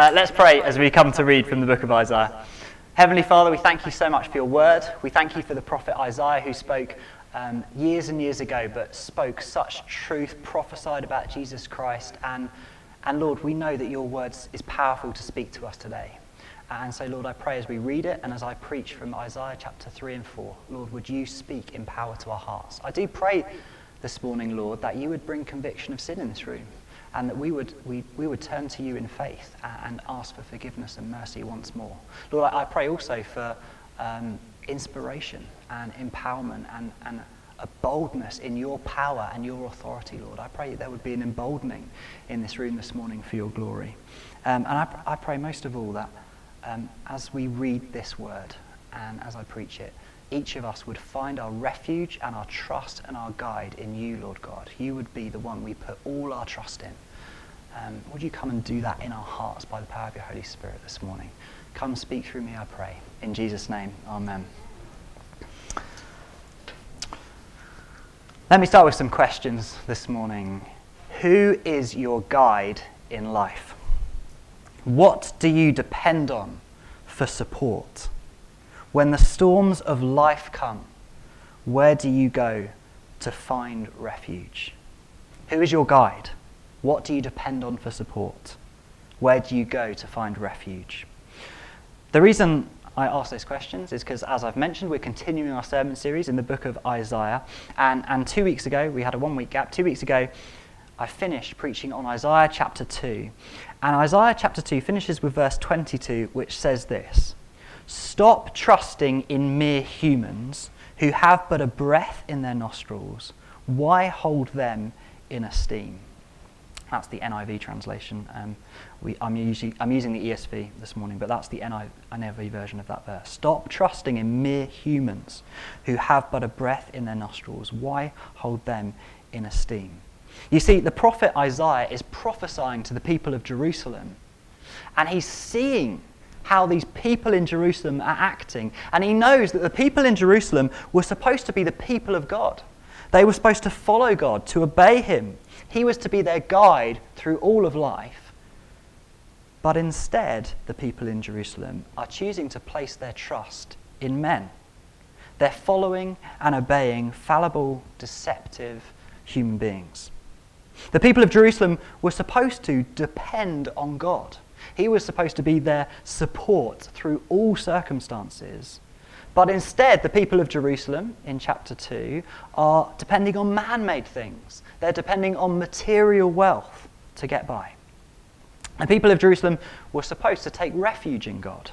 Uh, let's pray as we come to read from the book of Isaiah. Heavenly Father, we thank you so much for your word. We thank you for the prophet Isaiah who spoke um, years and years ago, but spoke such truth, prophesied about Jesus Christ. And, and Lord, we know that your word is powerful to speak to us today. And so, Lord, I pray as we read it and as I preach from Isaiah chapter 3 and 4, Lord, would you speak in power to our hearts? I do pray this morning, Lord, that you would bring conviction of sin in this room and that we would, we, we would turn to you in faith and ask for forgiveness and mercy once more. Lord, I, pray also for um, inspiration and empowerment and, and a boldness in your power and your authority, Lord. I pray that there would be an emboldening in this room this morning for your glory. Um, and I, I, pray most of all that um, as we read this word and as I preach it, each of us would find our refuge and our trust and our guide in you, Lord God. You would be the one we put all our trust in. Um, would you come and do that in our hearts by the power of your Holy Spirit this morning? Come speak through me, I pray. In Jesus' name, amen. Let me start with some questions this morning. Who is your guide in life? What do you depend on for support? When the storms of life come, where do you go to find refuge? Who is your guide? What do you depend on for support? Where do you go to find refuge? The reason I ask those questions is because, as I've mentioned, we're continuing our sermon series in the book of Isaiah. And, and two weeks ago, we had a one week gap. Two weeks ago, I finished preaching on Isaiah chapter 2. And Isaiah chapter 2 finishes with verse 22, which says this Stop trusting in mere humans who have but a breath in their nostrils. Why hold them in esteem? That's the NIV translation. Um, we, I'm, usually, I'm using the ESV this morning, but that's the NIV version of that verse. Stop trusting in mere humans who have but a breath in their nostrils. Why hold them in esteem? You see, the prophet Isaiah is prophesying to the people of Jerusalem, and he's seeing how these people in Jerusalem are acting. And he knows that the people in Jerusalem were supposed to be the people of God. They were supposed to follow God, to obey him. He was to be their guide through all of life. But instead, the people in Jerusalem are choosing to place their trust in men. They're following and obeying fallible, deceptive human beings. The people of Jerusalem were supposed to depend on God. He was supposed to be their support through all circumstances. But instead, the people of Jerusalem in chapter 2 are depending on man made things. They're depending on material wealth to get by. The people of Jerusalem were supposed to take refuge in God.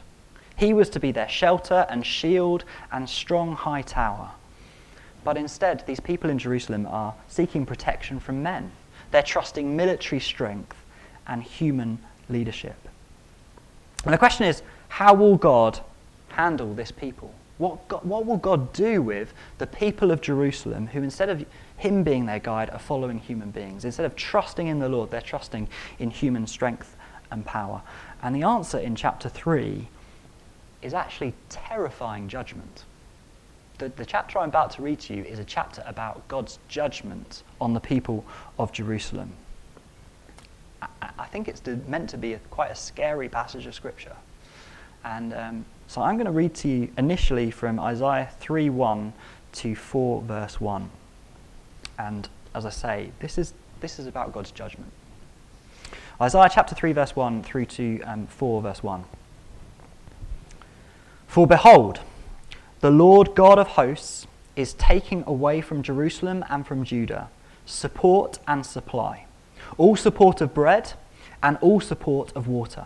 He was to be their shelter and shield and strong high tower. But instead, these people in Jerusalem are seeking protection from men. They're trusting military strength and human leadership. And the question is how will God handle this people? What, God, what will God do with the people of Jerusalem who, instead of Him being their guide, are following human beings? Instead of trusting in the Lord, they're trusting in human strength and power. And the answer in chapter 3 is actually terrifying judgment. The, the chapter I'm about to read to you is a chapter about God's judgment on the people of Jerusalem. I think it's meant to be a, quite a scary passage of Scripture. And um, so I'm going to read to you initially from Isaiah 3 1 to 4 verse 1. And as I say, this is, this is about God's judgment. Isaiah chapter 3 verse 1 through to um, 4 verse 1. For behold, the Lord God of hosts is taking away from Jerusalem and from Judah support and supply all support of bread and all support of water,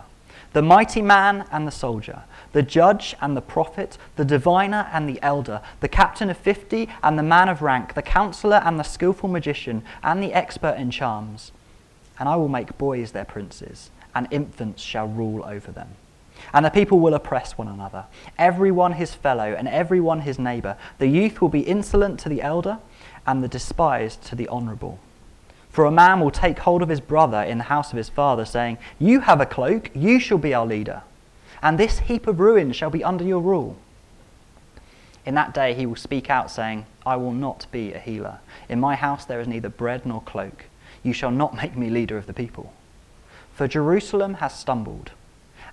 the mighty man and the soldier, the judge and the prophet, the diviner and the elder, the captain of fifty and the man of rank, the counselor and the skilful magician, and the expert in charms. And I will make boys their princes, and infants shall rule over them. And the people will oppress one another, every one his fellow, and every one his neighbor. The youth will be insolent to the elder, and the despised to the honorable. For a man will take hold of his brother in the house of his father, saying, You have a cloak, you shall be our leader, and this heap of ruins shall be under your rule. In that day he will speak out, saying, I will not be a healer. In my house there is neither bread nor cloak. You shall not make me leader of the people. For Jerusalem has stumbled,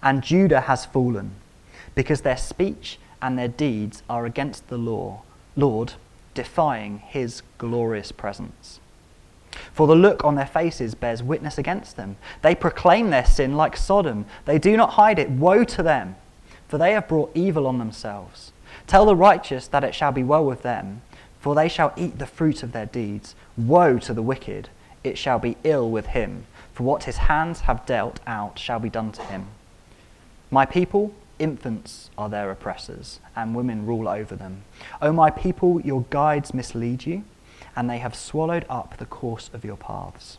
and Judah has fallen, because their speech and their deeds are against the law, Lord, defying his glorious presence. For the look on their faces bears witness against them. They proclaim their sin like Sodom. They do not hide it. Woe to them, for they have brought evil on themselves. Tell the righteous that it shall be well with them, for they shall eat the fruit of their deeds. Woe to the wicked, it shall be ill with him, for what his hands have dealt out shall be done to him. My people, infants are their oppressors, and women rule over them. O my people, your guides mislead you and they have swallowed up the course of your paths.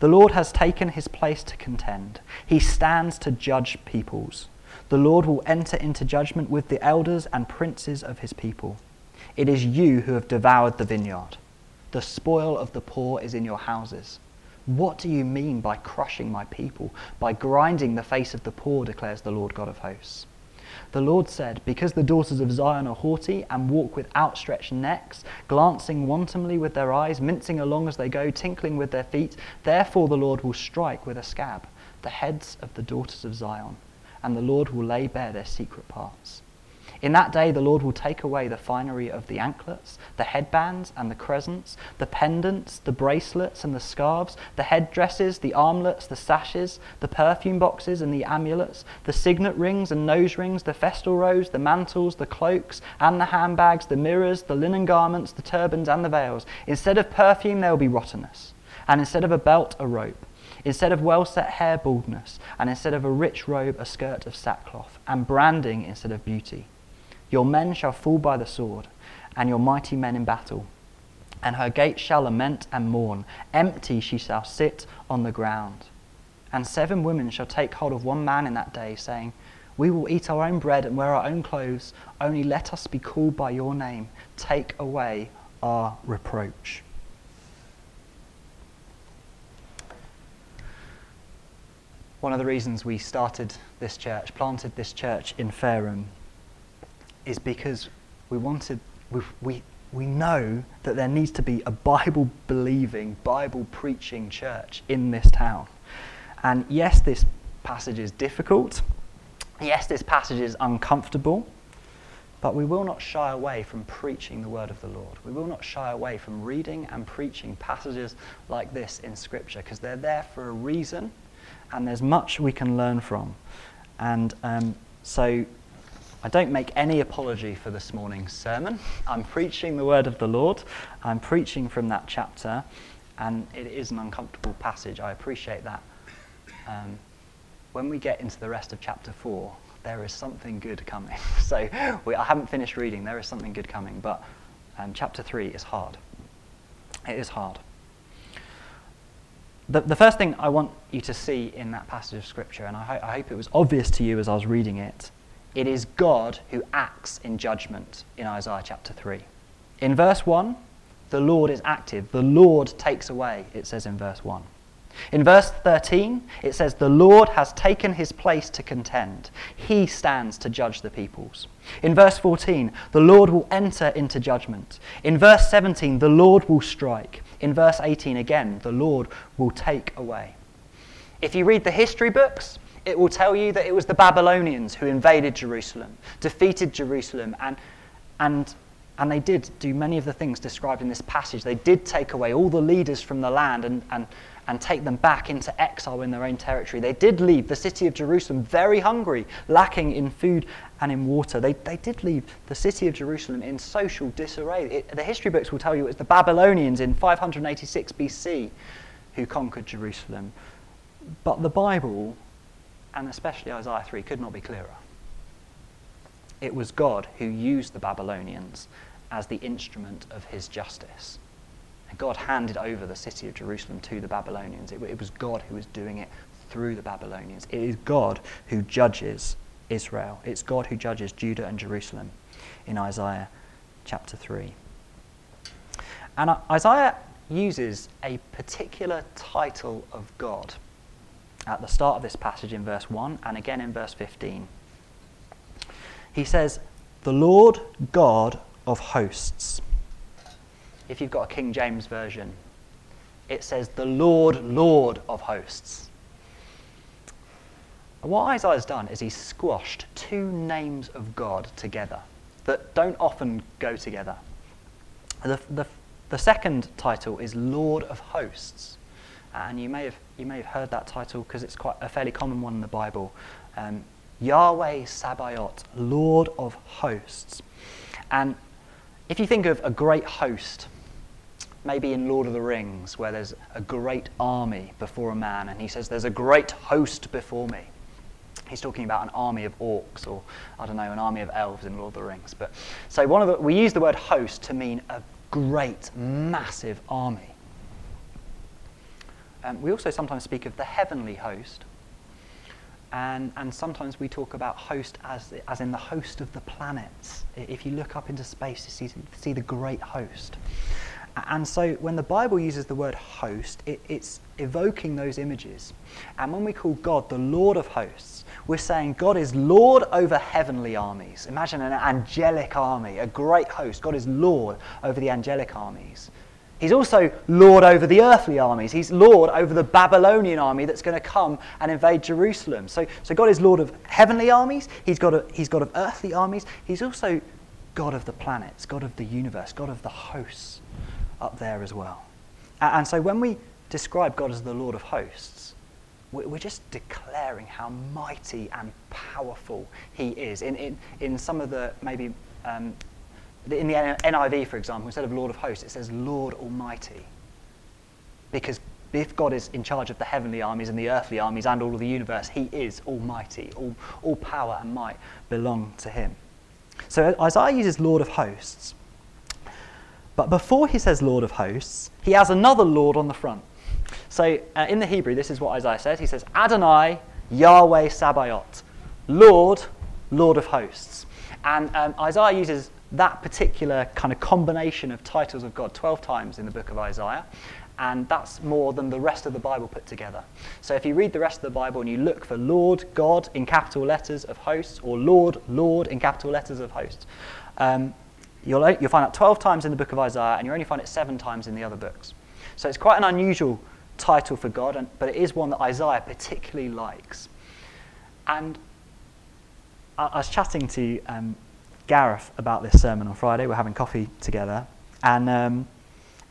The Lord has taken his place to contend. He stands to judge peoples. The Lord will enter into judgment with the elders and princes of his people. It is you who have devoured the vineyard. The spoil of the poor is in your houses. What do you mean by crushing my people, by grinding the face of the poor, declares the Lord God of hosts? The Lord said, Because the daughters of Zion are haughty and walk with outstretched necks, glancing wantonly with their eyes, mincing along as they go, tinkling with their feet, therefore the Lord will strike with a scab the heads of the daughters of Zion, and the Lord will lay bare their secret parts. In that day, the Lord will take away the finery of the anklets, the headbands and the crescents, the pendants, the bracelets and the scarves, the headdresses, the armlets, the sashes, the perfume boxes and the amulets, the signet rings and nose rings, the festal robes, the mantles, the cloaks and the handbags, the mirrors, the linen garments, the turbans and the veils. Instead of perfume, there will be rottenness, and instead of a belt, a rope. Instead of well set hair, baldness, and instead of a rich robe, a skirt of sackcloth, and branding instead of beauty. Your men shall fall by the sword, and your mighty men in battle. And her gates shall lament and mourn. Empty she shall sit on the ground. And seven women shall take hold of one man in that day, saying, We will eat our own bread and wear our own clothes. Only let us be called by your name. Take away our reproach. One of the reasons we started this church, planted this church in Fareham, is because we wanted, we, we, we know that there needs to be a Bible believing, Bible preaching church in this town. And yes, this passage is difficult. Yes, this passage is uncomfortable. But we will not shy away from preaching the word of the Lord. We will not shy away from reading and preaching passages like this in Scripture because they're there for a reason and there's much we can learn from. And um, so I don't make any apology for this morning's sermon. I'm preaching the word of the Lord. I'm preaching from that chapter, and it is an uncomfortable passage. I appreciate that. Um, when we get into the rest of chapter 4, there is something good coming. so we, I haven't finished reading, there is something good coming, but um, chapter 3 is hard. It is hard. The, the first thing I want you to see in that passage of Scripture, and I, ho- I hope it was obvious to you as I was reading it, it is God who acts in judgment in Isaiah chapter 3. In verse 1, the Lord is active. The Lord takes away, it says in verse 1. In verse 13, it says, The Lord has taken his place to contend. He stands to judge the peoples. In verse 14, the Lord will enter into judgment. In verse 17, the Lord will strike. In verse 18, again, the Lord will take away. If you read the history books, it will tell you that it was the Babylonians who invaded Jerusalem, defeated Jerusalem, and, and, and they did do many of the things described in this passage. They did take away all the leaders from the land and, and, and take them back into exile in their own territory. They did leave the city of Jerusalem very hungry, lacking in food and in water. They, they did leave the city of Jerusalem in social disarray. It, the history books will tell you it was the Babylonians in 586 BC who conquered Jerusalem. But the Bible and especially Isaiah 3, could not be clearer. It was God who used the Babylonians as the instrument of his justice. And God handed over the city of Jerusalem to the Babylonians. It, it was God who was doing it through the Babylonians. It is God who judges Israel. It's God who judges Judah and Jerusalem in Isaiah chapter 3. And Isaiah uses a particular title of God at the start of this passage in verse 1 and again in verse 15. He says, The Lord God of hosts. If you've got a King James version, it says, The Lord, Lord of hosts. what Isaiah's done is he's squashed two names of God together that don't often go together. The, the, the second title is Lord of Hosts. And you may have, you may have heard that title because it's quite a fairly common one in the Bible. Um, Yahweh Sabaoth, Lord of Hosts. And if you think of a great host, maybe in Lord of the Rings, where there's a great army before a man, and he says, There's a great host before me. He's talking about an army of orcs, or I don't know, an army of elves in Lord of the Rings. But so one of the, we use the word host to mean a great, massive army. Um, we also sometimes speak of the heavenly host, and, and sometimes we talk about host as, as in the host of the planets. If you look up into space, you see, see the great host. And so when the Bible uses the word host, it, it's evoking those images. And when we call God the Lord of hosts, we're saying God is Lord over heavenly armies. Imagine an angelic army, a great host. God is Lord over the angelic armies. He's also Lord over the earthly armies. He's Lord over the Babylonian army that's going to come and invade Jerusalem. So, so God is Lord of heavenly armies. He's God, of, he's God of earthly armies. He's also God of the planets, God of the universe, God of the hosts up there as well. And, and so when we describe God as the Lord of hosts, we're just declaring how mighty and powerful he is. In, in, in some of the maybe um, in the NIV, for example, instead of Lord of hosts, it says Lord Almighty. Because if God is in charge of the heavenly armies and the earthly armies and all of the universe, he is almighty. All, all power and might belong to him. So Isaiah uses Lord of hosts. But before he says Lord of hosts, he has another Lord on the front. So uh, in the Hebrew, this is what Isaiah says. He says, Adonai, Yahweh Sabaoth, Lord, Lord of hosts. And um, Isaiah uses that particular kind of combination of titles of God 12 times in the book of Isaiah. And that's more than the rest of the Bible put together. So if you read the rest of the Bible and you look for Lord, God in capital letters of hosts, or Lord, Lord in capital letters of hosts, um, you'll, you'll find that 12 times in the book of Isaiah, and you only find it seven times in the other books. So it's quite an unusual title for God, and, but it is one that Isaiah particularly likes. And I, I was chatting to um, Gareth about this sermon on Friday. We're having coffee together. And, um,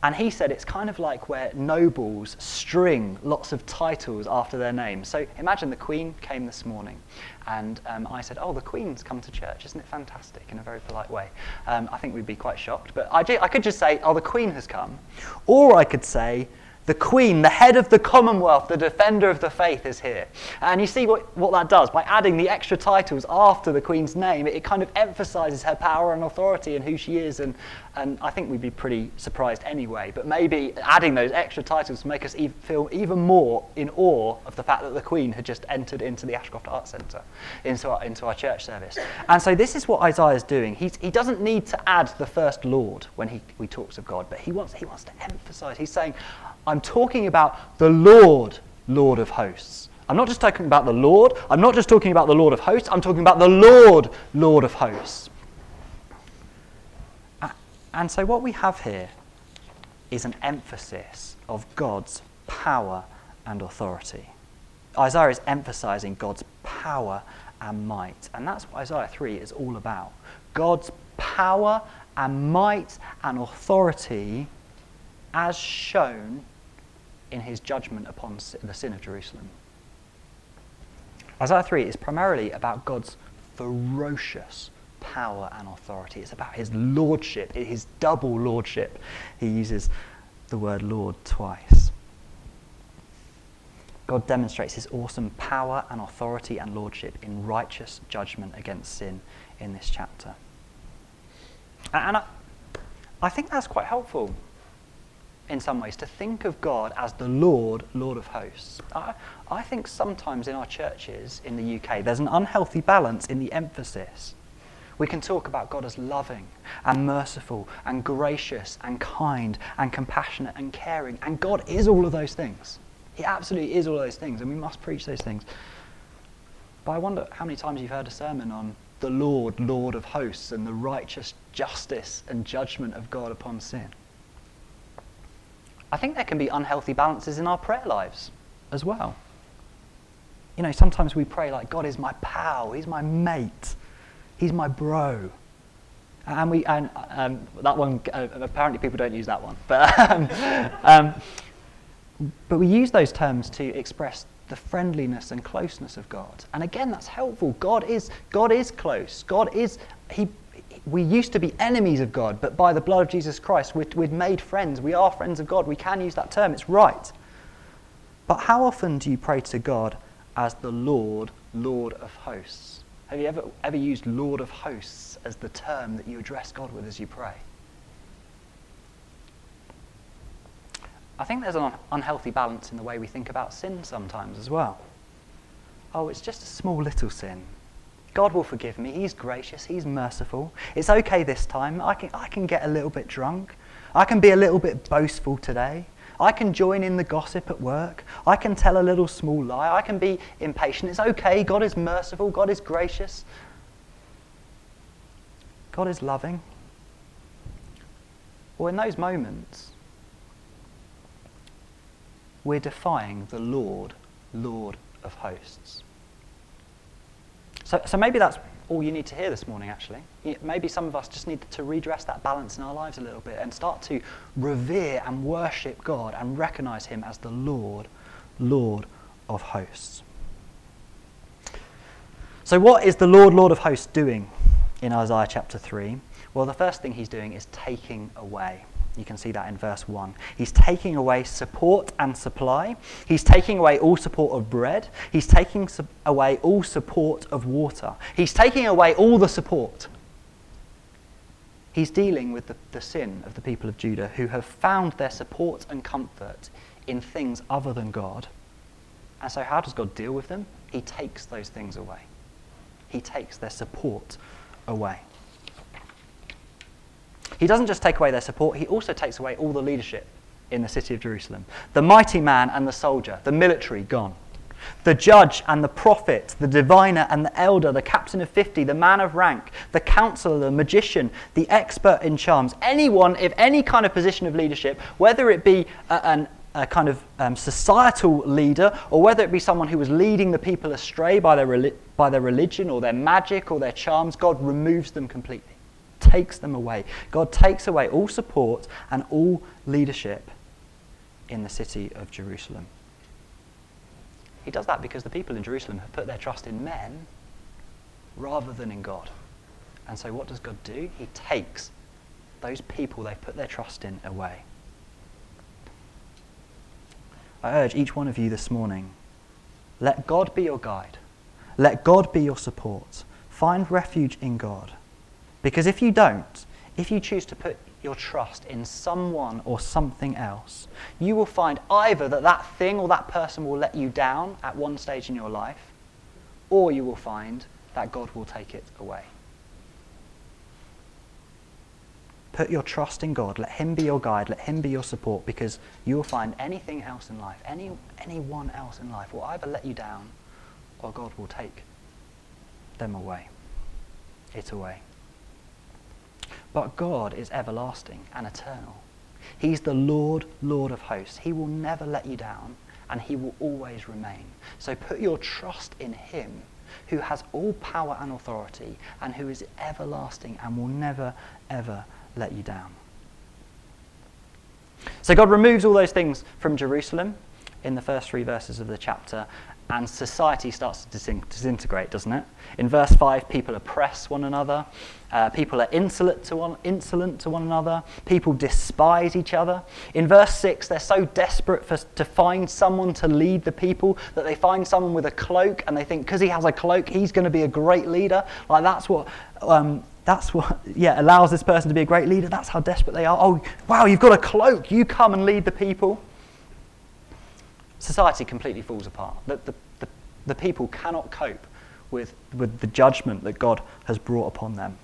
and he said it's kind of like where nobles string lots of titles after their name. So imagine the Queen came this morning, and um, I said, Oh, the Queen's come to church. Isn't it fantastic? In a very polite way. Um, I think we'd be quite shocked. But I, I could just say, Oh, the Queen has come. Or I could say, the queen, the head of the commonwealth, the defender of the faith is here. And you see what, what that does? By adding the extra titles after the queen's name, it, it kind of emphasizes her power and authority and who she is. And, and I think we'd be pretty surprised anyway. But maybe adding those extra titles make us e- feel even more in awe of the fact that the queen had just entered into the Ashcroft Arts Centre, into our, into our church service. And so this is what Isaiah is doing. He's, he doesn't need to add the first Lord when he, he talks of God, but he wants, he wants to emphasize. He's saying, I'm talking about the Lord, Lord of hosts. I'm not just talking about the Lord. I'm not just talking about the Lord of hosts. I'm talking about the Lord, Lord of hosts. And so, what we have here is an emphasis of God's power and authority. Isaiah is emphasizing God's power and might. And that's what Isaiah 3 is all about God's power and might and authority as shown in his judgment upon the sin of Jerusalem. Isaiah 3 is primarily about God's ferocious power and authority. It's about his lordship, his double lordship. He uses the word Lord twice. God demonstrates his awesome power and authority and lordship in righteous judgment against sin in this chapter. And I, I think that's quite helpful in some ways, to think of God as the Lord, Lord of hosts. I, I think sometimes in our churches in the UK, there's an unhealthy balance in the emphasis. We can talk about God as loving and merciful and gracious and kind and compassionate and caring. And God is all of those things. He absolutely is all of those things, and we must preach those things. But I wonder how many times you've heard a sermon on the Lord, Lord of hosts, and the righteous justice and judgment of God upon sin. I think there can be unhealthy balances in our prayer lives as well. you know, sometimes we pray like, God is my pal, He's my mate, He's my bro. And we, and um, that one, uh, apparently people don't use that one. But, um, um, but we use those terms to express the friendliness and closeness of God. And again, that's helpful. God is, God is close. God is, he, we used to be enemies of God, but by the blood of Jesus Christ, we're, we're made friends. We are friends of God. We can use that term, it's right. But how often do you pray to God as the Lord, Lord of hosts? Have you ever, ever used Lord of hosts as the term that you address God with as you pray? I think there's an unhealthy balance in the way we think about sin sometimes as well. Oh, it's just a small little sin. God will forgive me. He's gracious. He's merciful. It's okay this time. I can, I can get a little bit drunk. I can be a little bit boastful today. I can join in the gossip at work. I can tell a little small lie. I can be impatient. It's okay. God is merciful. God is gracious. God is loving. Well, in those moments, we're defying the Lord, Lord of hosts. So, so maybe that's all you need to hear this morning, actually. Maybe some of us just need to redress that balance in our lives a little bit and start to revere and worship God and recognize Him as the Lord, Lord of hosts. So, what is the Lord, Lord of hosts doing in Isaiah chapter 3? Well, the first thing He's doing is taking away. You can see that in verse 1. He's taking away support and supply. He's taking away all support of bread. He's taking su- away all support of water. He's taking away all the support. He's dealing with the, the sin of the people of Judah who have found their support and comfort in things other than God. And so, how does God deal with them? He takes those things away, He takes their support away. He doesn't just take away their support, he also takes away all the leadership in the city of Jerusalem. The mighty man and the soldier, the military, gone. The judge and the prophet, the diviner and the elder, the captain of 50, the man of rank, the counselor, the magician, the expert in charms, anyone of any kind of position of leadership, whether it be a, an, a kind of um, societal leader or whether it be someone who was leading the people astray by their, by their religion or their magic or their charms, God removes them completely takes them away. God takes away all support and all leadership in the city of Jerusalem. He does that because the people in Jerusalem have put their trust in men rather than in God. And so, what does God do? He takes those people they've put their trust in away. I urge each one of you this morning let God be your guide, let God be your support. Find refuge in God. Because if you don't, if you choose to put your trust in someone or something else, you will find either that that thing or that person will let you down at one stage in your life, or you will find that God will take it away. Put your trust in God. Let Him be your guide. Let Him be your support because you will find anything else in life, any, anyone else in life will either let you down or God will take them away. It away. But God is everlasting and eternal. He's the Lord, Lord of hosts. He will never let you down, and He will always remain. So put your trust in Him, who has all power and authority, and who is everlasting and will never, ever let you down. So God removes all those things from Jerusalem in the first three verses of the chapter, and society starts to disintegrate, doesn't it? In verse 5, people oppress one another, uh, people are insolent to, one, insolent to one another, people despise each other. In verse 6, they're so desperate for, to find someone to lead the people that they find someone with a cloak and they think because he has a cloak, he's going to be a great leader. Like that's what. Um, that's what yeah allows this person to be a great leader that's how desperate they are oh wow you've got a cloak you come and lead the people society completely falls apart. The, the, the, the, people cannot cope with, with the judgment that God has brought upon them.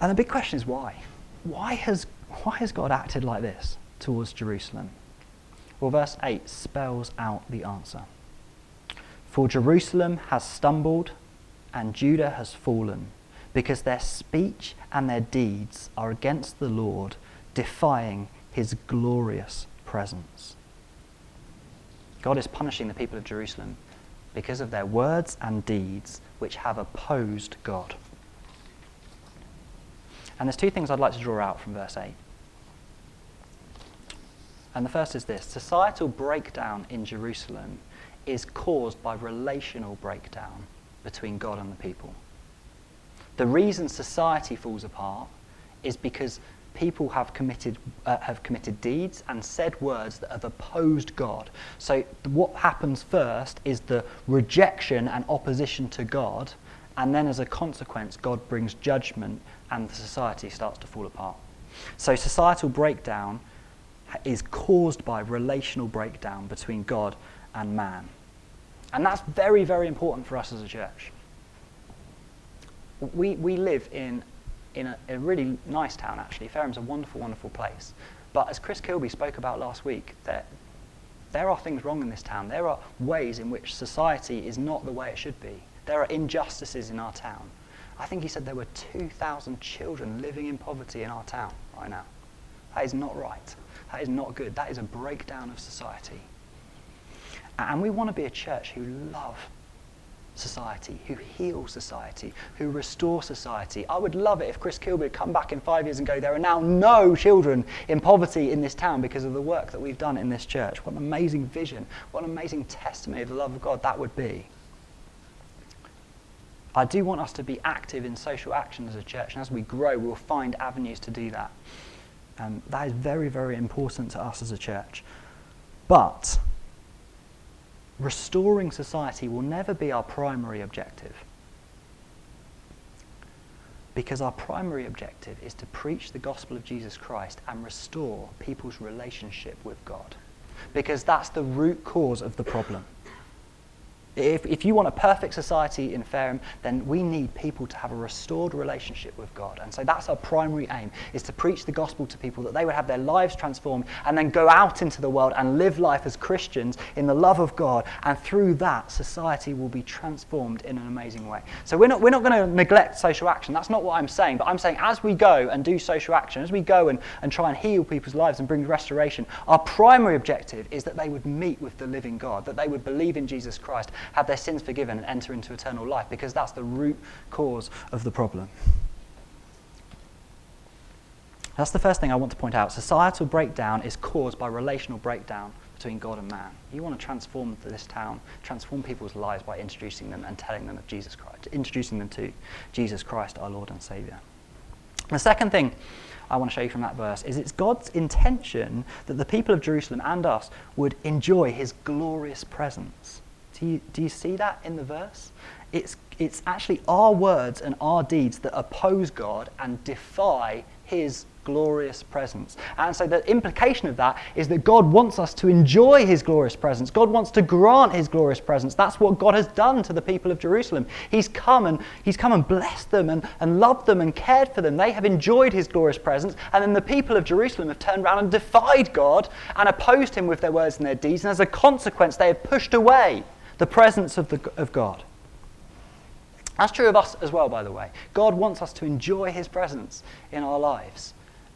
And the big question is why? Why has, why has God acted like this towards Jerusalem? Well, verse 8 spells out the answer. For Jerusalem has stumbled and Judah has fallen, because their speech and their deeds are against the Lord, defying his glorious presence. God is punishing the people of Jerusalem because of their words and deeds which have opposed God. And there's two things I'd like to draw out from verse 8. And the first is this societal breakdown in Jerusalem is caused by relational breakdown between God and the people. The reason society falls apart is because people have committed, uh, have committed deeds and said words that have opposed God. So, what happens first is the rejection and opposition to God, and then as a consequence, God brings judgment and the society starts to fall apart. So, societal breakdown is caused by relational breakdown between God and man. And that's very, very important for us as a church. We, we live in, in a, a really nice town, actually. Fareham's a wonderful, wonderful place. But as Chris Kilby spoke about last week, there, there are things wrong in this town. There are ways in which society is not the way it should be. There are injustices in our town. I think he said there were 2,000 children living in poverty in our town right now. That is not right. That is not good. That is a breakdown of society. And we want to be a church who love society, who heal society, who restore society. I would love it if Chris Kilby would come back in five years and go, There are now no children in poverty in this town because of the work that we've done in this church. What an amazing vision. What an amazing testimony of the love of God that would be. I do want us to be active in social action as a church, and as we grow, we'll find avenues to do that. Um, that is very, very important to us as a church. But restoring society will never be our primary objective. Because our primary objective is to preach the gospel of Jesus Christ and restore people's relationship with God. Because that's the root cause of the problem. If, if you want a perfect society in Fareham, then we need people to have a restored relationship with God. And so that's our primary aim, is to preach the gospel to people that they would have their lives transformed and then go out into the world and live life as Christians in the love of God. And through that, society will be transformed in an amazing way. So we're not, we're not going to neglect social action. That's not what I'm saying. But I'm saying as we go and do social action, as we go and, and try and heal people's lives and bring restoration, our primary objective is that they would meet with the living God, that they would believe in Jesus Christ have their sins forgiven, and enter into eternal life, because that's the root cause of the problem. That's the first thing I want to point out. Societal breakdown is caused by relational breakdown between God and man. You want to transform this town, transform people's lives by introducing them and telling them of Jesus Christ, introducing them to Jesus Christ, our Lord and Saviour. The second thing I want to show you from that verse is it's God's intention that the people of Jerusalem and us would enjoy his glorious presence. Do you, do you see that in the verse? It's, it's actually our words and our deeds that oppose God and defy his glorious presence. And so the implication of that is that God wants us to enjoy his glorious presence. God wants to grant his glorious presence. That's what God has done to the people of Jerusalem. He's come and he's come and blessed them and, and loved them and cared for them. They have enjoyed his glorious presence. And then the people of Jerusalem have turned around and defied God and opposed him with their words and their deeds. And as a consequence, they have pushed away the presence of, the, of God. That's true of us as well, by the way. God wants us to enjoy his presence in our lives.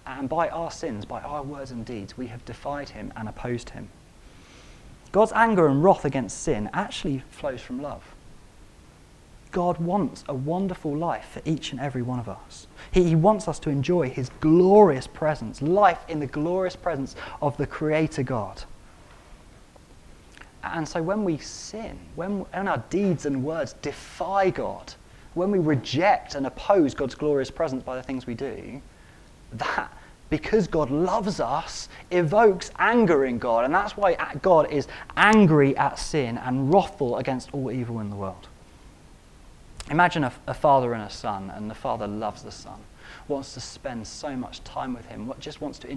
And by our sins, by our words and deeds, we have defied him and opposed him. God's anger and wrath against sin actually flows from love. God wants a wonderful life for each and every one of us. He, he, wants us to enjoy his glorious presence, life in the glorious presence of the Creator God. And so when we sin, when, when our deeds and words defy God, when we reject and oppose God's glorious presence by the things we do, that, because God loves us, evokes anger in God. And that's why God is angry at sin and wrathful against all evil in the world. Imagine a, a father and a son, and the father loves the son wants to spend so much time with him, just wants to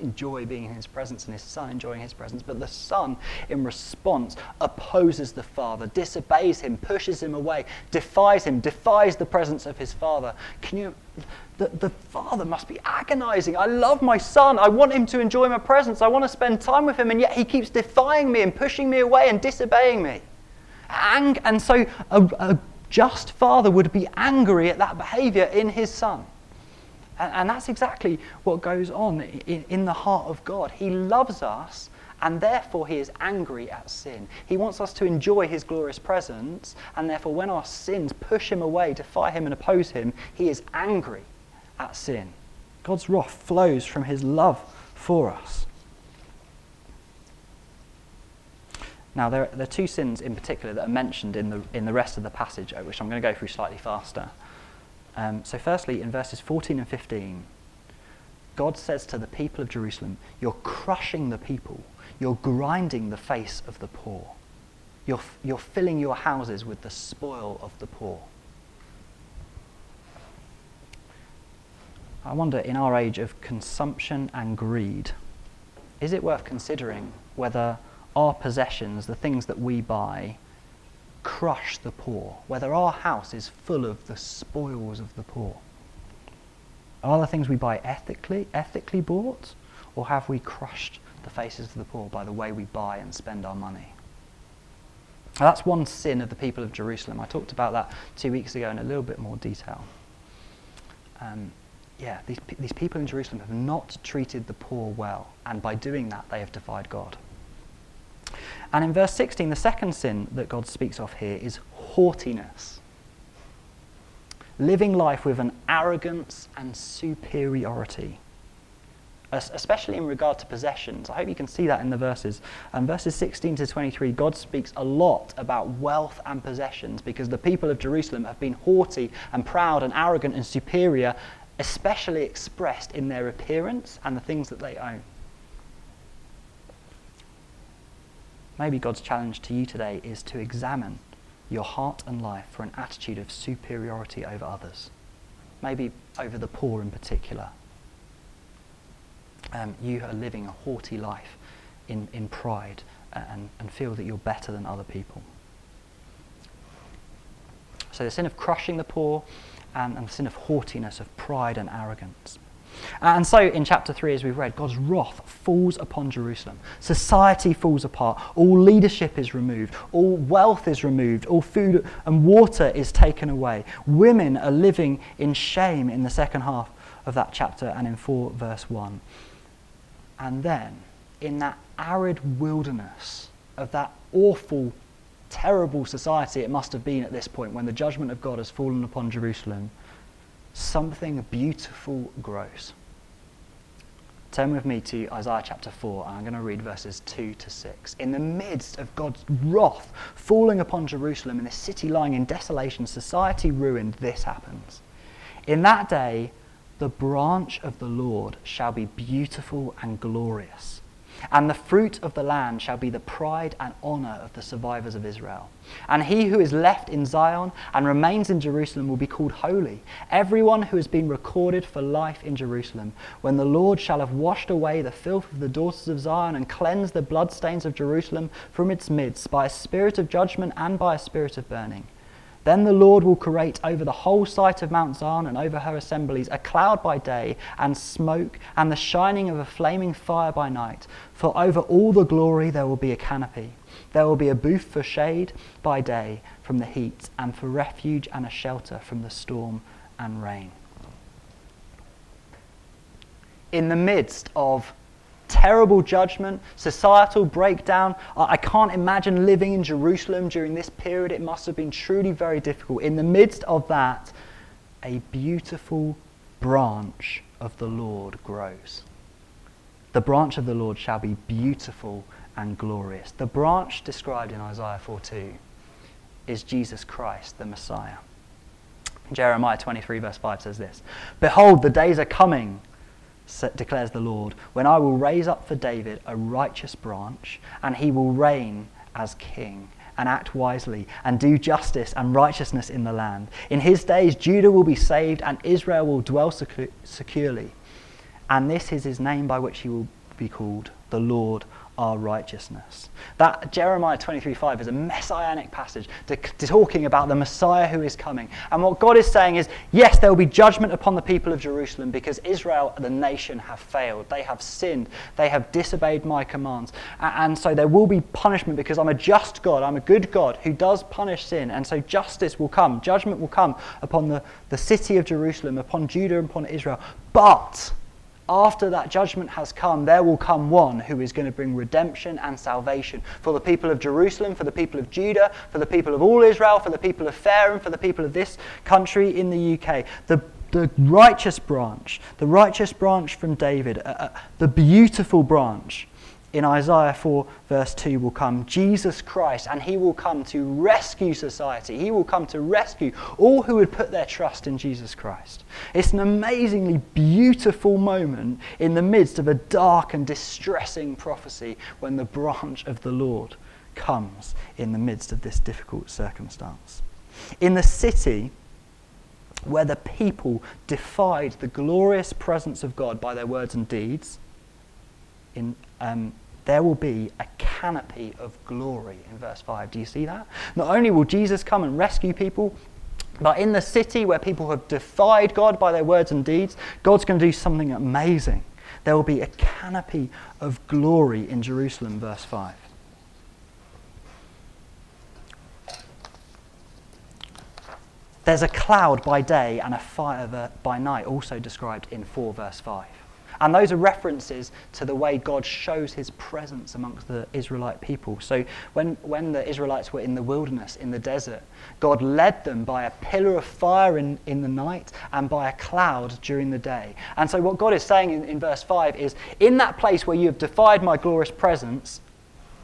enjoy being in his presence and his son enjoying his presence. But the son, in response, opposes the father, disobeys him, pushes him away, defies him, defies the presence of his father. Can you? The, the father must be agonizing. I love my son. I want him to enjoy my presence. I want to spend time with him, and yet he keeps defying me and pushing me away and disobeying me. And, and so a, a just father would be angry at that behavior in his son. And, and that's exactly what goes on in, in the heart of God. He loves us and therefore he is angry at sin. He wants us to enjoy his glorious presence, and therefore when our sins push him away, defy him, and oppose him, he is angry at sin. God's wrath flows from his love for us. Now, there are, there are two sins in particular that are mentioned in the, in the rest of the passage, uh, which I'm going to go through slightly faster. Um, so, firstly, in verses 14 and 15, God says to the people of Jerusalem, You're crushing the people, you're grinding the face of the poor, you're, you're filling your houses with the spoil of the poor. I wonder, in our age of consumption and greed, is it worth considering whether our possessions, the things that we buy, crush the poor, whether our house is full of the spoils of the poor. Are the things we buy ethically, ethically bought, or have we crushed the faces of the poor by the way we buy and spend our money? Now, that's one sin of the people of Jerusalem. I talked about that two weeks ago in a little bit more detail. Um, yeah, these, these people in Jerusalem have not treated the poor well, and by doing that, they have defied God. And in verse 16, the second sin that God speaks of here is haughtiness. Living life with an arrogance and superiority, especially in regard to possessions. I hope you can see that in the verses. And verses 16 to 23, God speaks a lot about wealth and possessions because the people of Jerusalem have been haughty and proud and arrogant and superior, especially expressed in their appearance and the things that they own. Maybe God's challenge to you today is to examine your heart and life for an attitude of superiority over others, maybe over the poor in particular. Um, you are living a haughty life in, in pride and, and feel that you're better than other people. So, the sin of crushing the poor and, and the sin of haughtiness, of pride and arrogance. Uh, and so in chapter 3, as we've read, God's wrath falls upon Jerusalem. Society falls apart. All leadership is removed. All wealth is removed. All food and water is taken away. Women are living in shame in the second half of that chapter and in 4 verse 1. And then, in that arid wilderness of that awful, terrible society it must have been at this point when the judgment of God has fallen upon Jerusalem, something beautiful grows. Turn with me to Isaiah chapter 4, and I'm going to read verses 2 to 6. In the midst of God's wrath falling upon Jerusalem, in a city lying in desolation, society ruined, this happens. In that day, the branch of the Lord shall be beautiful and glorious and the fruit of the land shall be the pride and honor of the survivors of Israel. And he who is left in Zion and remains in Jerusalem will be called holy, everyone who has been recorded for life in Jerusalem, when the Lord shall have washed away the filth of the daughters of Zion and cleansed the bloodstains of Jerusalem from its midst by a spirit of judgment and by a spirit of burning. Then the Lord will create over the whole site of Mount Zion and over her assemblies a cloud by day and smoke and the shining of a flaming fire by night. For over all the glory there will be a canopy. There will be a booth for shade by day from the heat and for refuge and a shelter from the storm and rain. In the midst of terrible judgment, societal breakdown. I can't imagine living in Jerusalem during this period. It must have been truly very difficult. In the midst of that, a beautiful branch of the Lord grows. The branch of the Lord shall be beautiful and glorious. The branch described in Isaiah 4:2 is Jesus Christ, the Messiah. Jeremiah 23, verse 5 says this Behold, the days are coming declares the Lord, when I will raise up for David a righteous branch, and he will reign as king and act wisely and do justice and righteousness in the land. In his days, Judah will be saved and Israel will dwell secu- securely. And this is his name by which he will be called the Lord our righteousness. That Jeremiah 23:5 is a messianic passage to, to talking about the Messiah who is coming. And what God is saying is, yes, there will be judgment upon the people of Jerusalem because Israel, the nation, have failed. They have sinned. They have disobeyed my commands. And so there will be punishment because I'm a just God. I'm a good God who does punish sin. And so justice will come. Judgment will come upon the, the city of Jerusalem, upon Judah, and upon Israel. But after that judgment has come, there will come one who is going to bring redemption and salvation for the people of Jerusalem, for the people of Judah, for the people of all Israel, for the people of Fareham, for the people of this country in the UK. The, the righteous branch, the righteous branch from David, uh, uh, the beautiful branch in Isaiah 4, verse 2, will come Jesus Christ, and he will come to rescue society. He will come to rescue all who would put their trust in Jesus Christ. It's an amazingly beautiful moment in the midst of a dark and distressing prophecy when the branch of the Lord comes in the midst of this difficult circumstance. In the city, where the people defied the glorious presence of God by their words and deeds, in um, there will be a canopy of glory in verse 5. Do you see that? Not only will Jesus come and rescue people, but in the city where people have defied God by their words and deeds, God's going to do something amazing. There will be a canopy of glory in Jerusalem, verse 5. There's a cloud by day and a fire by night, also described in 4 verse 5. And those are references to the way God shows his presence amongst the Israelite people. So when, when the Israelites were in the wilderness, in the desert, God led them by a pillar of fire in, in the night and by a cloud during the day. And so what God is saying in, in verse 5 is In that place where you have defied my glorious presence,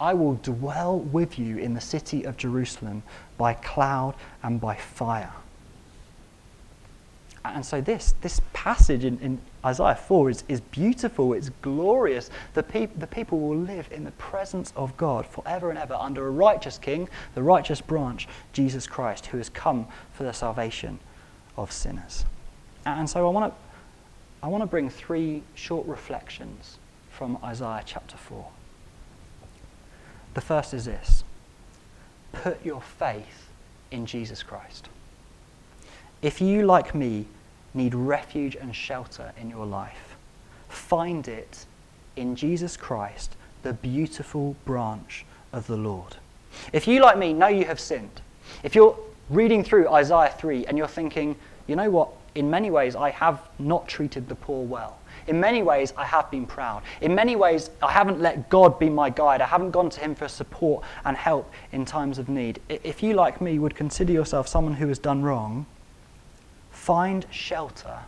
I will dwell with you in the city of Jerusalem by cloud and by fire. And so this, this passage in, in Isaiah 4 is, is beautiful, it's glorious. The, peop- the people will live in the presence of God forever and ever under a righteous king, the righteous branch, Jesus Christ, who has come for the salvation of sinners. And so I want to I want to bring three short reflections from Isaiah chapter 4. The first is this put your faith in Jesus Christ. If you, like me, need refuge and shelter in your life, find it in Jesus Christ, the beautiful branch of the Lord. If you, like me, know you have sinned, if you're reading through Isaiah 3 and you're thinking, you know what, in many ways I have not treated the poor well. In many ways, I have been proud. In many ways, I haven't let God be my guide. I haven't gone to Him for support and help in times of need. If you, like me, would consider yourself someone who has done wrong, Find shelter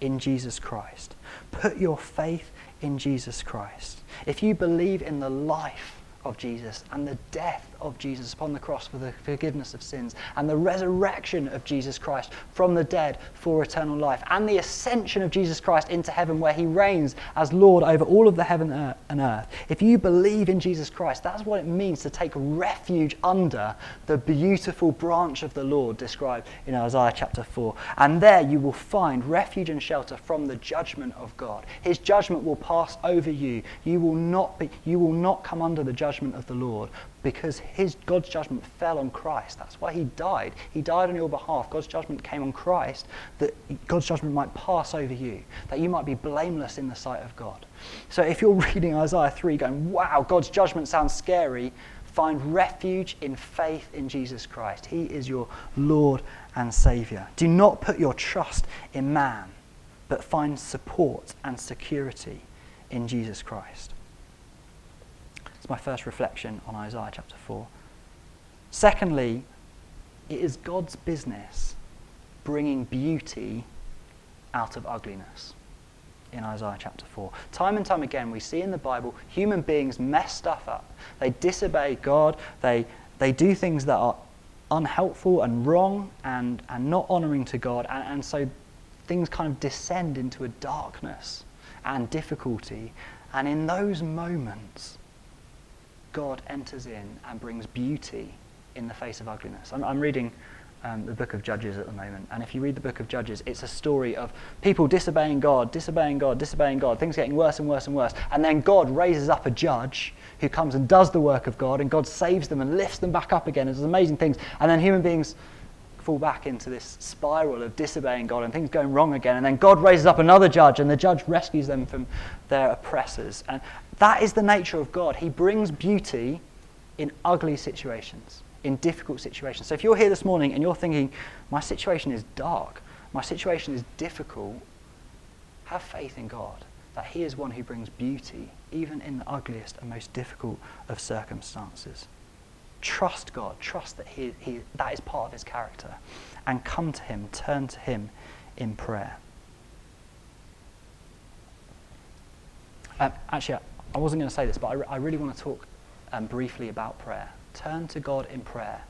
in Jesus Christ. Put your faith in Jesus Christ. If you believe in the life of Jesus and the death of Jesus upon the cross for the forgiveness of sins and the resurrection of Jesus Christ from the dead for eternal life and the ascension of Jesus Christ into heaven where he reigns as Lord over all of the heaven and earth. If you believe in Jesus Christ, that's what it means to take refuge under the beautiful branch of the Lord described in Isaiah chapter 4. And there you will find refuge and shelter from the judgment of God. His judgment will pass over you. You will not be you will not come under the judgment of the Lord, because his God's judgment fell on Christ. That's why he died. He died on your behalf. God's judgment came on Christ that God's judgment might pass over you, that you might be blameless in the sight of God. So if you're reading Isaiah 3 going, wow, God's judgment sounds scary, find refuge in faith in Jesus Christ. He is your Lord and Savior. Do not put your trust in man, but find support and security in Jesus Christ. It's my first reflection on Isaiah chapter 4. Secondly, it is God's business bringing beauty out of ugliness in Isaiah chapter 4. Time and time again, we see in the Bible human beings mess stuff up. They disobey God, they, they do things that are unhelpful and wrong and, and not honoring to God, and, and so things kind of descend into a darkness and difficulty. And in those moments, God enters in and brings beauty in the face of ugliness. I'm, I'm reading um, the book of Judges at the moment, and if you read the book of Judges, it's a story of people disobeying God, disobeying God, disobeying God, things getting worse and worse and worse, and then God raises up a judge who comes and does the work of God, and God saves them and lifts them back up again. It's amazing things, and then human beings fall back into this spiral of disobeying God and things going wrong again. And then God raises up another judge, and the judge rescues them from their oppressors. And that is the nature of God. He brings beauty in ugly situations, in difficult situations. So if you're here this morning and you're thinking, my situation is dark, my situation is difficult, have faith in God. that He is one who brings beauty, even in the ugliest and most difficult of circumstances. Trust God, trust that he, he, that is part of His character, and come to Him, turn to Him in prayer. Um, actually, I wasn't going to say this, but I, re- I really want to talk um, briefly about prayer. Turn to God in prayer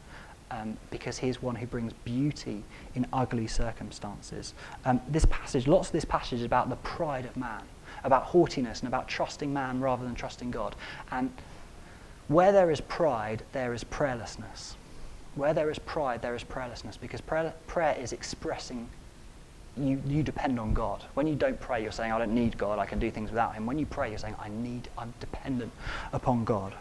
um, because He is one who brings beauty in ugly circumstances. Um, this passage, lots of this passage is about the pride of man, about haughtiness, and about trusting man rather than trusting God. And where there is pride, there is prayerlessness. Where there is pride, there is prayerlessness because prayer, prayer is expressing you, you depend on God. When you don't pray, you're saying, I don't need God, I can do things without Him. When you pray, you're saying, I need, I'm dependent upon God.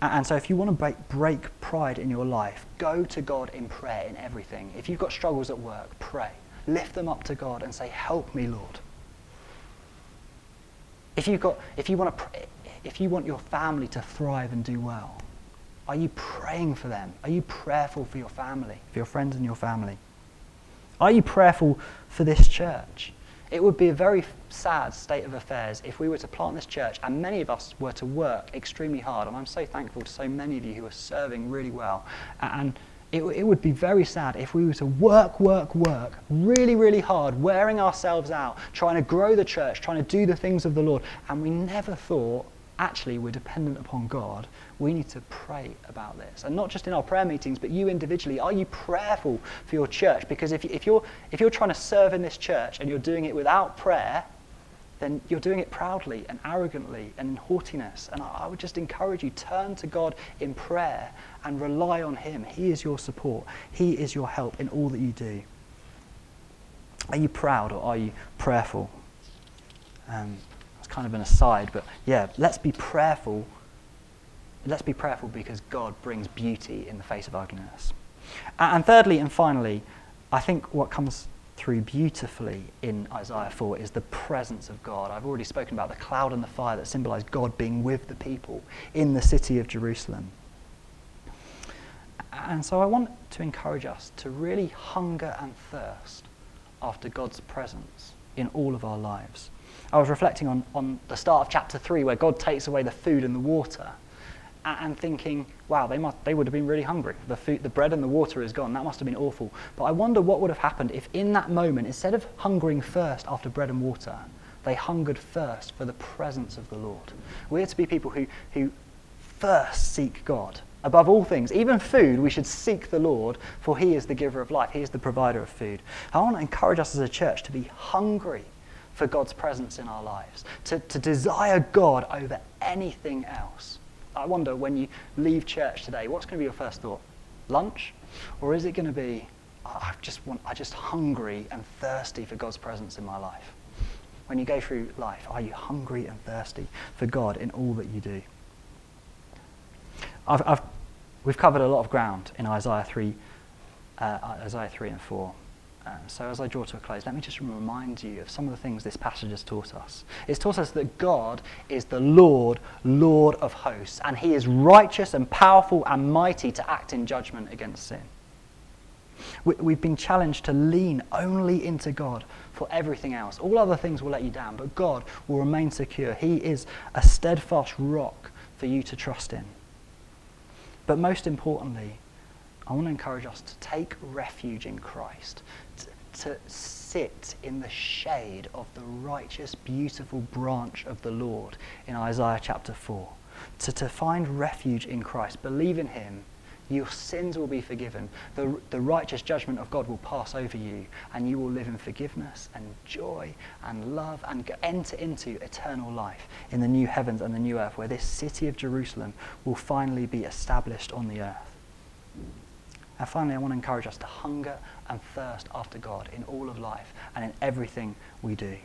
And, so if you want to break, break pride in your life, go to God in prayer in everything. If you've got struggles at work, pray. Lift them up to God and say, Help me, Lord. If, you've got, if, you want to pray, if you want your family to thrive and do well, are you praying for them? Are you prayerful for your family, for your friends and your family? Are you prayerful for this church? It would be a very sad state of affairs if we were to plant this church and many of us were to work extremely hard. And I'm so thankful to so many of you who are serving really well. And it, it would be very sad if we were to work, work, work really, really hard, wearing ourselves out, trying to grow the church, trying to do the things of the Lord, and we never thought actually we're dependent upon God, we need to pray about this. And not just in our prayer meetings, but you individually. Are you prayerful for your church? Because if, if, you're, if you're trying to serve in this church and you're doing it without prayer, then you're doing it proudly and arrogantly and in haughtiness. And I, I would just encourage you turn to God in prayer and rely on Him. He is your support, He is your help in all that you do. Are you proud or are you prayerful? Um, kind of an aside, but yeah, let's be prayerful. Let's be prayerful because God brings beauty in the face of ugliness. And thirdly and finally, I think what comes through beautifully in Isaiah 4 is the presence of God. I've already spoken about the cloud and the fire that symbolize God being with the people in the city of Jerusalem. And so I want to encourage us to really hunger and thirst after God's presence in all of our lives. I was reflecting on, on the start of chapter 3 where God takes away the food and the water and thinking, wow, they, must, they would have been really hungry. The, food, the bread and the water is gone. That must have been awful. But I wonder what would have happened if, in that moment, instead of hungering first after bread and water, they hungered first for the presence of the Lord. We're to be people who, who first seek God. Above all things, even food, we should seek the Lord, for He is the giver of life. He is the provider of food. I want to encourage us as a church to be hungry for God's presence in our lives, to, to desire God over anything else. I wonder when you leave church today, what's going to be your first thought? Lunch? Or is it going to be, oh, I just want, I just hungry and thirsty for God's presence in my life? When you go through life, are you hungry and thirsty for God in all that you do? I've, I've, we've covered a lot of ground in Isaiah 3, uh, Isaiah 3 and 4. Um, so, as I draw to a close, let me just remind you of some of the things this passage has taught us. It's taught us that God is the Lord, Lord of hosts, and He is righteous and powerful and mighty to act in judgment against sin. We, we've been challenged to lean only into God for everything else. All other things will let you down, but God will remain secure. He is a steadfast rock for you to trust in. But most importantly, I want to encourage us to take refuge in Christ, to, to sit in the shade of the righteous, beautiful branch of the Lord in Isaiah chapter 4. To, to find refuge in Christ, believe in Him, your sins will be forgiven. The, the righteous judgment of God will pass over you, and you will live in forgiveness and joy and love and enter into eternal life in the new heavens and the new earth, where this city of Jerusalem will finally be established on the earth. And finally, I want to encourage us to hunger and thirst after God in all of life and in everything we do.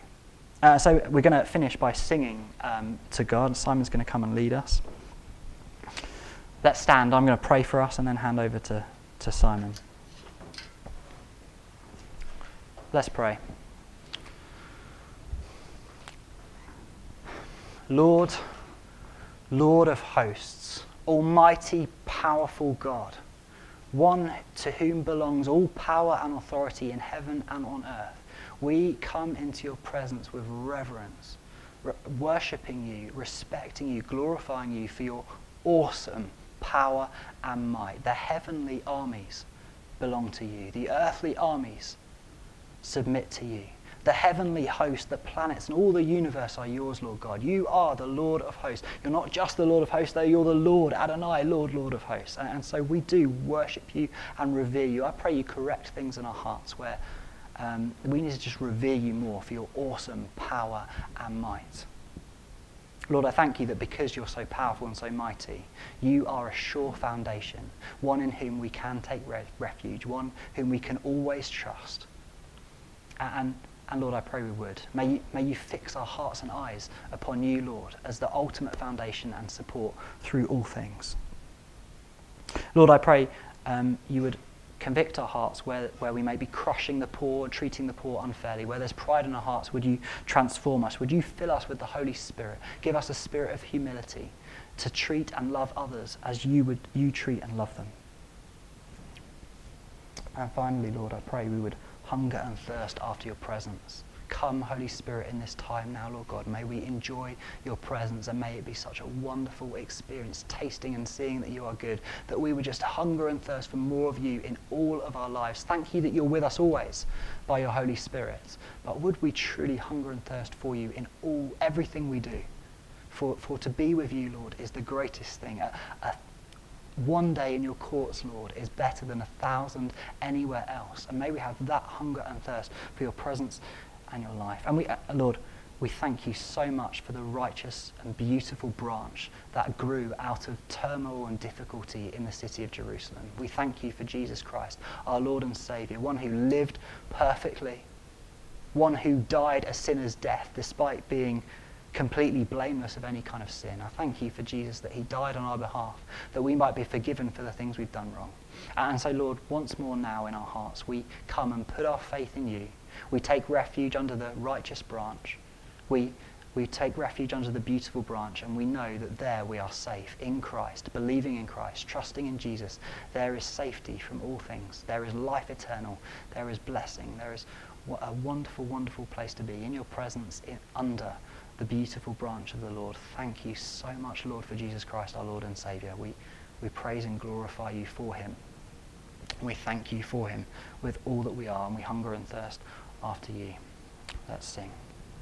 Uh, so we're going to finish by singing um, to God. Simon's going to come and lead us. Let's stand. I'm going to pray for us and then hand over to, to Simon. Let's pray. Lord, Lord of hosts, Almighty, powerful God one to whom belongs all power and authority in heaven and on earth. We come into your presence with reverence, re- worshipping you, respecting you, glorifying you for your awesome power and might. The heavenly armies belong to you, the earthly armies submit to you. The heavenly host, the planets, and all the universe are yours, Lord God. You are the Lord of hosts. You're not just the Lord of hosts, though, you're the Lord, Adonai, Lord, Lord of hosts. And, and so we do worship you and revere you. I pray you correct things in our hearts where um, we need to just revere you more for your awesome power and might. Lord, I thank you that because you're so powerful and so mighty, you are a sure foundation, one in whom we can take re- refuge, one whom we can always trust. And, and Lord, I pray we would. May you, may you fix our hearts and eyes upon you, Lord, as the ultimate foundation and support through all things. Lord, I pray um, you would convict our hearts where, where we may be crushing the poor, treating the poor unfairly, where there's pride in our hearts. Would you transform us? Would you fill us with the Holy Spirit? Give us a spirit of humility to treat and love others as you would you treat and love them. And finally, Lord, I pray we would hunger and thirst after your presence. Come, Holy Spirit, in this time now, Lord God. May we enjoy your presence and may it be such a wonderful experience, tasting and seeing that you are good, that we would just hunger and thirst for more of you in all of our lives. Thank you that you're with us always by your Holy Spirit. But would we truly hunger and thirst for you in all everything we do? For, for to be with you, Lord, is the greatest thing. A, a one day in your courts, Lord, is better than a thousand anywhere else. And may we have that hunger and thirst for your presence and your life. And we, uh, Lord, we thank you so much for the righteous and beautiful branch that grew out of turmoil and difficulty in the city of Jerusalem. We thank you for Jesus Christ, our Lord and Saviour, one who lived perfectly, one who died a sinner's death despite being completely blameless of any kind of sin. I thank you for Jesus that he died on our behalf, that we might be forgiven for the things we've done wrong. And so, Lord, once more now in our hearts, we come and put our faith in you. We take refuge under the righteous branch. We, we take refuge under the beautiful branch, and we know that there we are safe in Christ, believing in Christ, trusting in Jesus. There is safety from all things. There is life eternal. There is blessing. There is a wonderful, wonderful place to be in your presence in, under the beautiful branch of the Lord. Thank you so much, Lord, for Jesus Christ, our Lord and Saviour. We, we praise and glorify you for him. We thank you for him with all that we are, and we hunger and thirst after you. Let's sing.